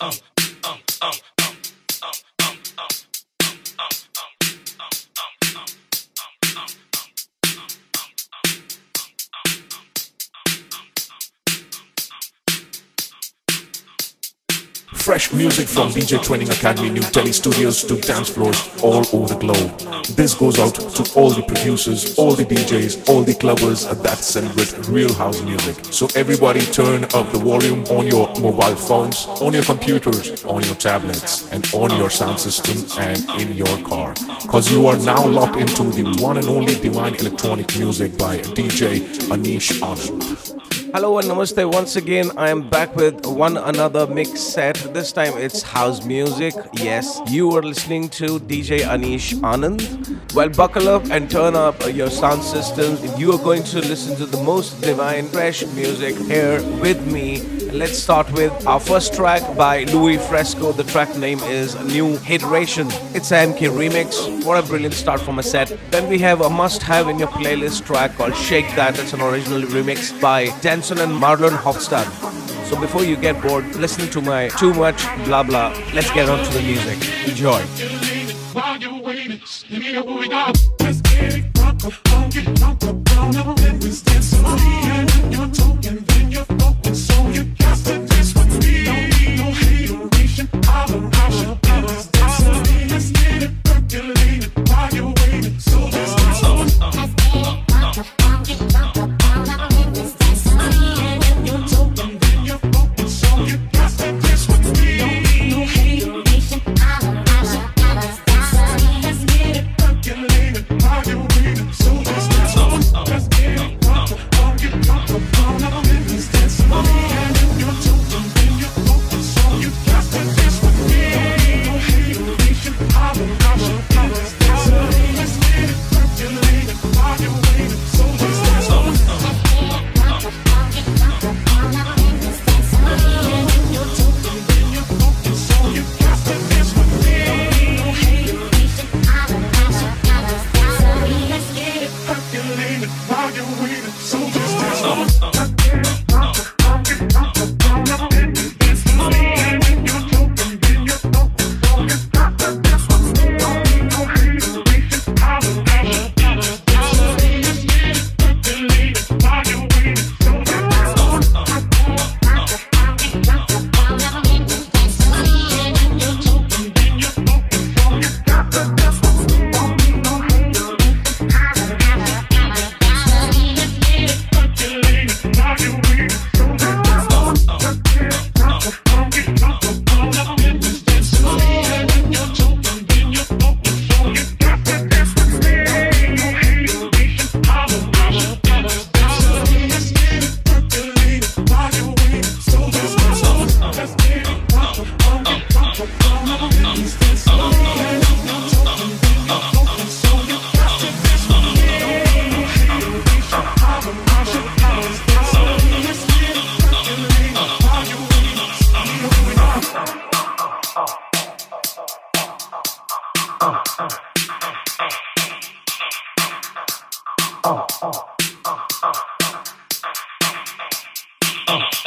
um, um, um. um. Fresh music from DJ Training Academy, New Delhi studios to dance floors all over the globe. This goes out to all the producers, all the DJs, all the clubbers that celebrate real house music. So everybody turn up the volume on your mobile phones, on your computers, on your tablets, and on your sound system and in your car. Cause you are now locked into the one and only divine electronic music by DJ Anish Anand. Hello and namaste once again. I am back with one another mix set. This time it's house music. Yes, you are listening to DJ Anish Anand. Well, buckle up and turn up your sound systems. You are going to listen to the most divine, fresh music here with me. Let's start with our first track by Louie Fresco. The track name is New Hateration. It's a MK remix. What a brilliant start from a set. Then we have a must have in your playlist track called Shake That. It's an original remix by Dansson and Marlon Hoffstadt. So before you get bored listening to my too much blah blah, let's get on to the music. Enjoy. So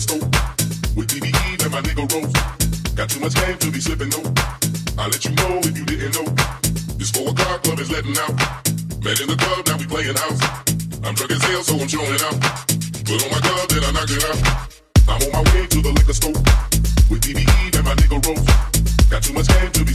the stove. With BBE and my nigga Rose. Got too much game to be slipping, though. I let you know if you didn't know. This 4 o'clock club is letting out. Met in the club, now we playing house. I'm drunk as hell, so I'm showing out. Put on my glove, then I knock it out. I'm on my way to the liquor store. With BBE and my nigga Rose. Got too much game to be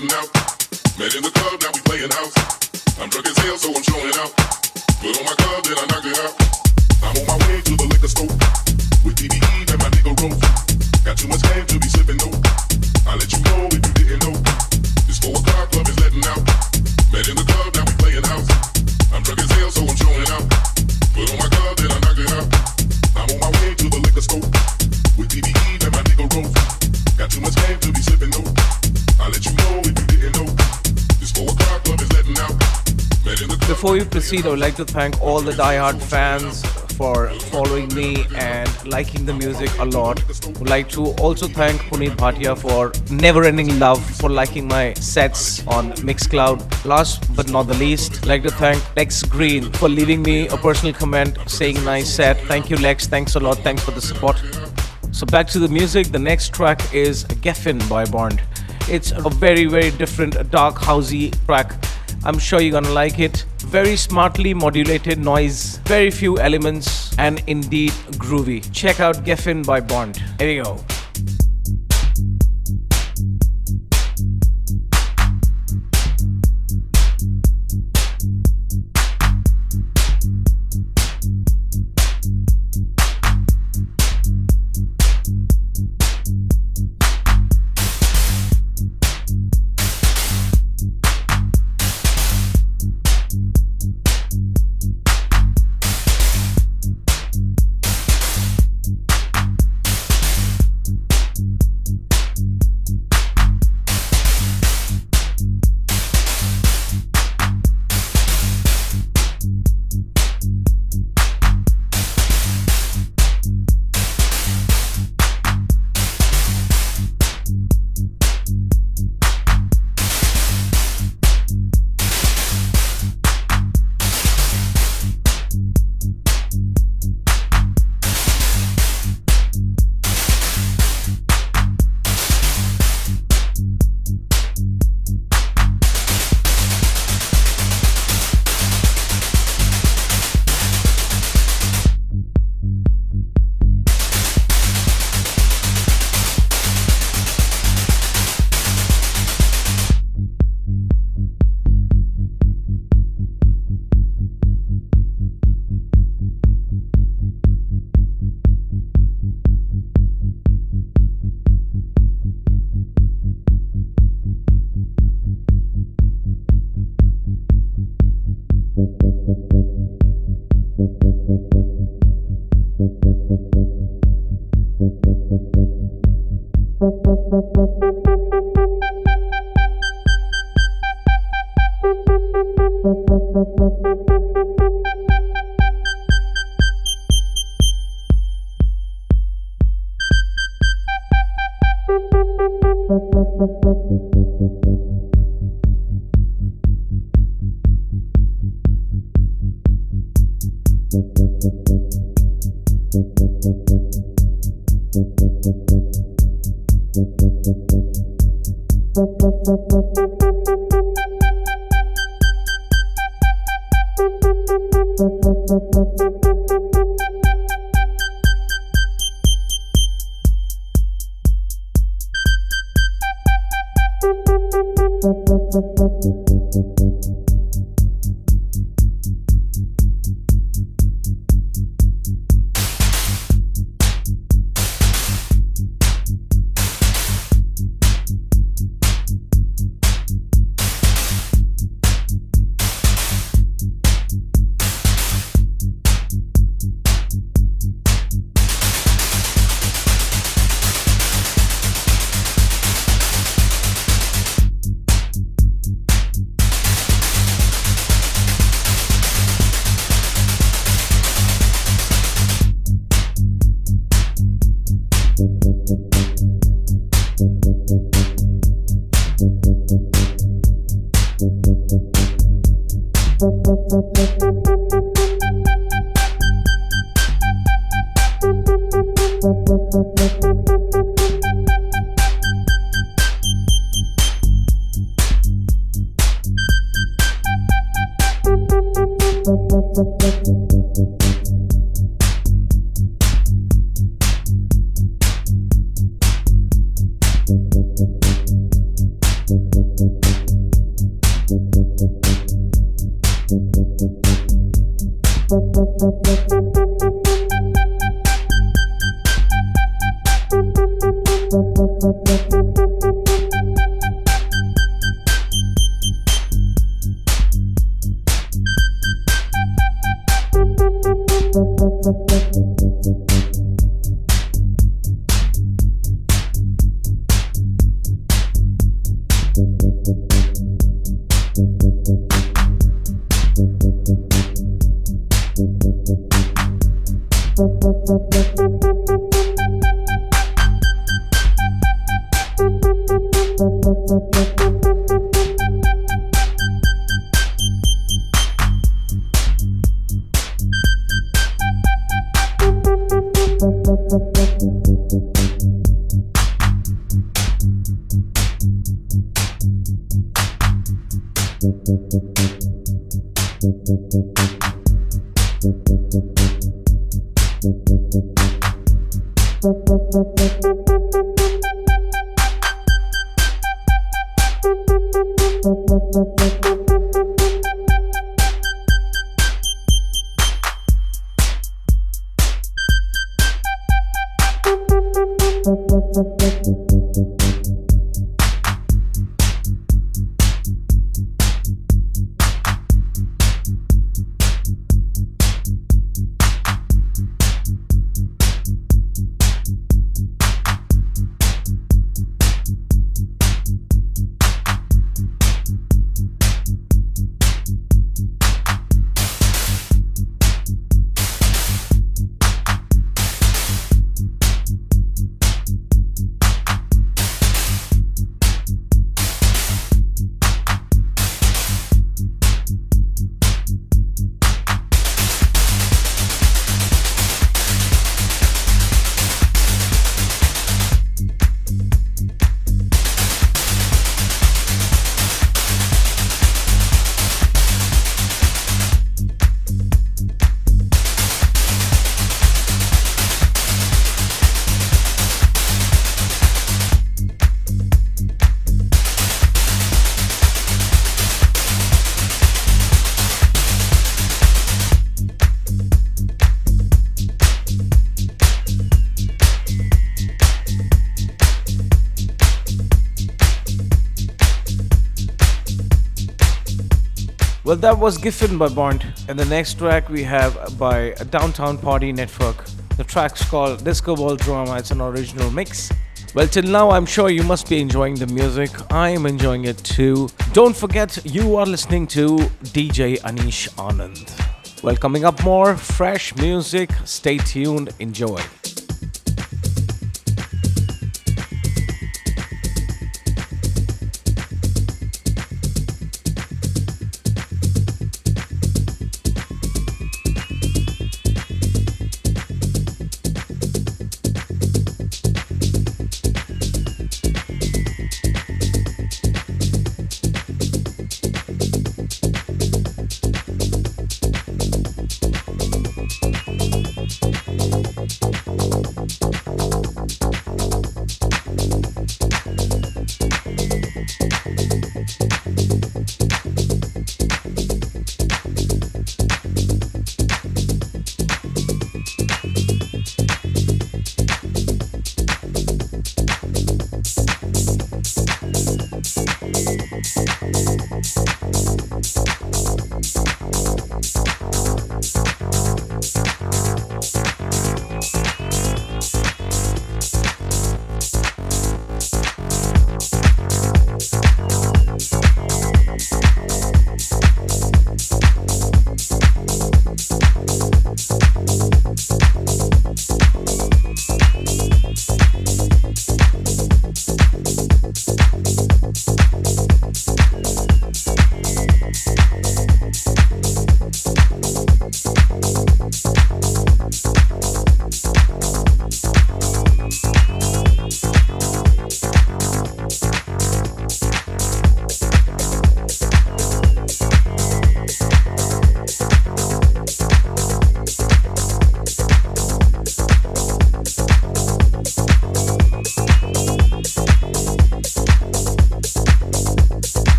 letting out. Before we proceed, I would like to thank all the diehard fans for following me and liking the music a lot. I would like to also thank Puneet Bhatia for never-ending love for liking my sets on Mixcloud. Last but not the least, I'd like to thank Lex Green for leaving me a personal comment saying nice set. Thank you, Lex. Thanks a lot. Thanks for the support. So back to the music. The next track is Geffen by Barnt. It's a very very different dark housey track. I'm sure you're gonna like it. Very smartly modulated noise, very few elements, and indeed groovy. Check out Geffen by Barnt. Here we go. Thank you. Well, that was Geffen by Barnt. And the next track we have by Downtown Party Network. The track's called Disco Ball Drama. It's an original mix. Well, till now, I'm sure you must be enjoying the music. I am enjoying it too. Don't forget, you are listening to DJ Anish Anand. Well, coming up more fresh music. Stay tuned. Enjoy.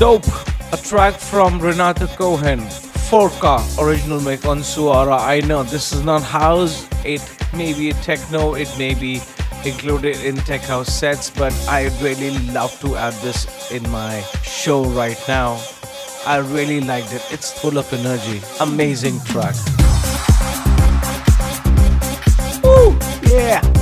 Dope? A track from Renato Cohen, Forca, original make on Suara. I know this is not house, it may be techno, it may be included in tech house sets, but I really love to add this in my show right now. I really liked it. It's full of energy. Amazing track. Woo! Yeah!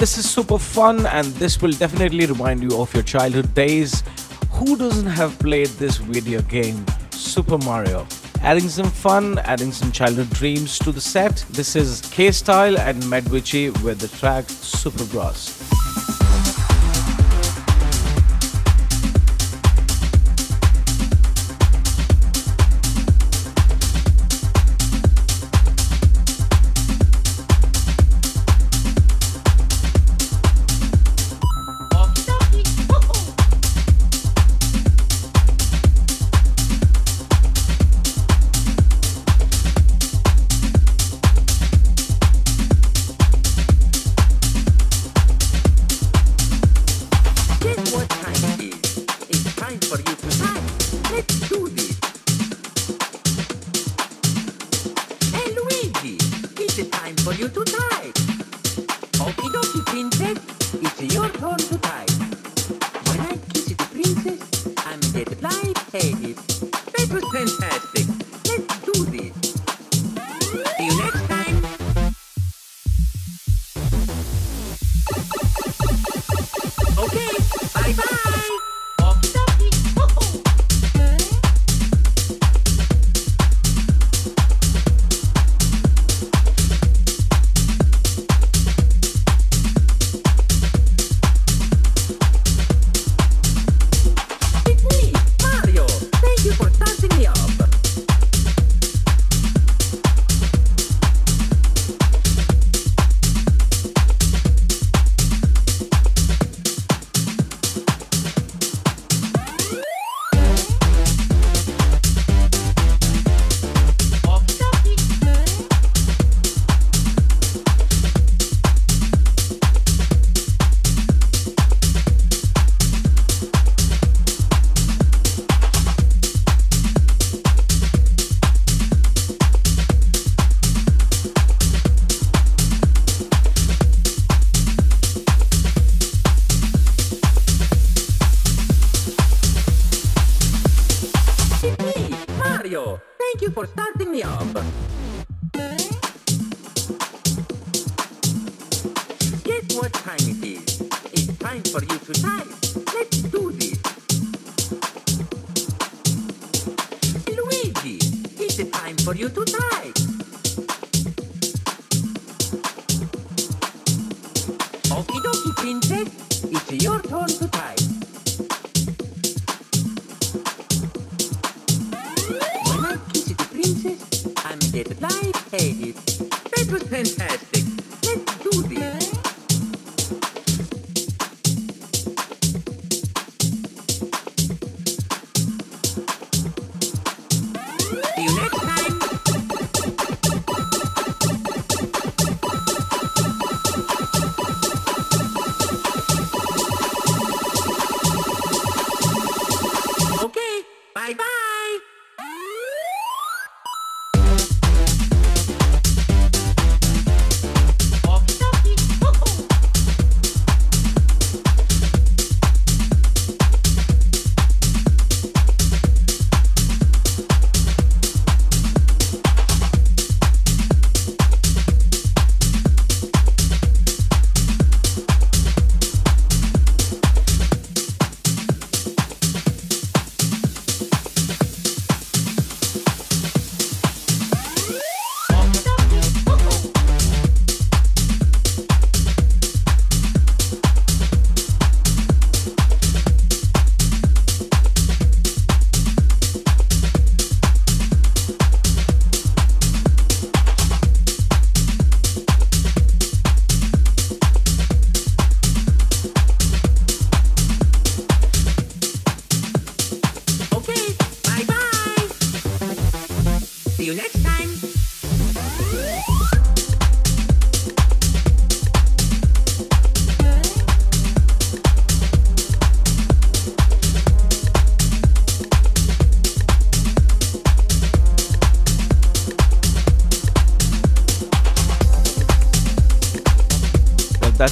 This is super fun and this will definitely remind you of your childhood days. Who doesn't have played this video game, Super Mario? adding some fun, adding some childhood dreams to the set. This is K Style and Mad Veci with the track Super Bros.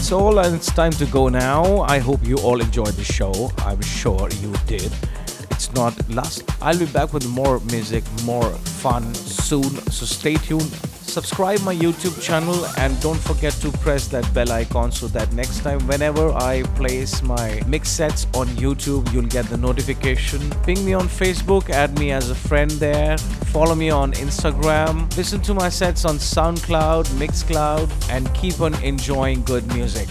That's all, and it's time to go now. I hope you all enjoyed the show. I'm sure you did. It's not last. I'll be back with more music, more fun soon. So stay tuned subscribe my YouTube channel and don't forget to press that bell icon so that next time whenever I place my mix sets on YouTube, you'll get the notification. Ping me on Facebook, add me as a friend there. Follow me on Instagram. Listen to my sets on SoundCloud, Mixcloud, and keep on enjoying good music.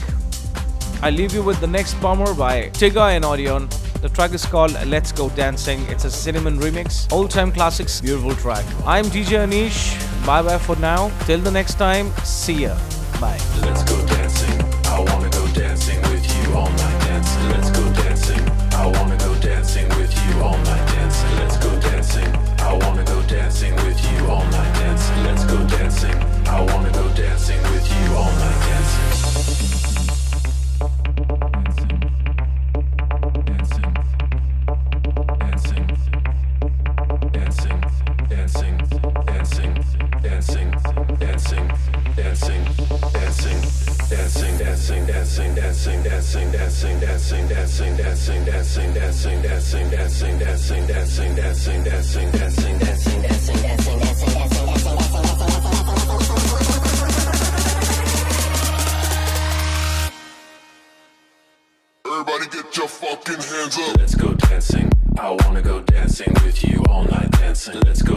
I leave you with the next bomber by Tiga and Audion. The track is called Let's Go Dancing. It's a CINIMIN remix. Old time classics, beautiful track. I'm DJ Anish. Bye bye for now. Till the next time, see ya. Bye. Let's go dancing. I wanna go dancing with you all night dancing. Let's go dancing. I wanna go dancing with you all night dancing. Let's go dancing. I wanna go dancing with you all night dancing. Let's go dancing. I wanna go dancing with you all night dancing, dancing, dancing, dancing, dancing, dancing, dancing, dancing, dancing, dancing, dancing, dancing, dancing, dancing, dancing, dancing, dancing. Everybody get your fucking hands up. Let's go dancing. I wanna go dancing with you all night dancing. Let's go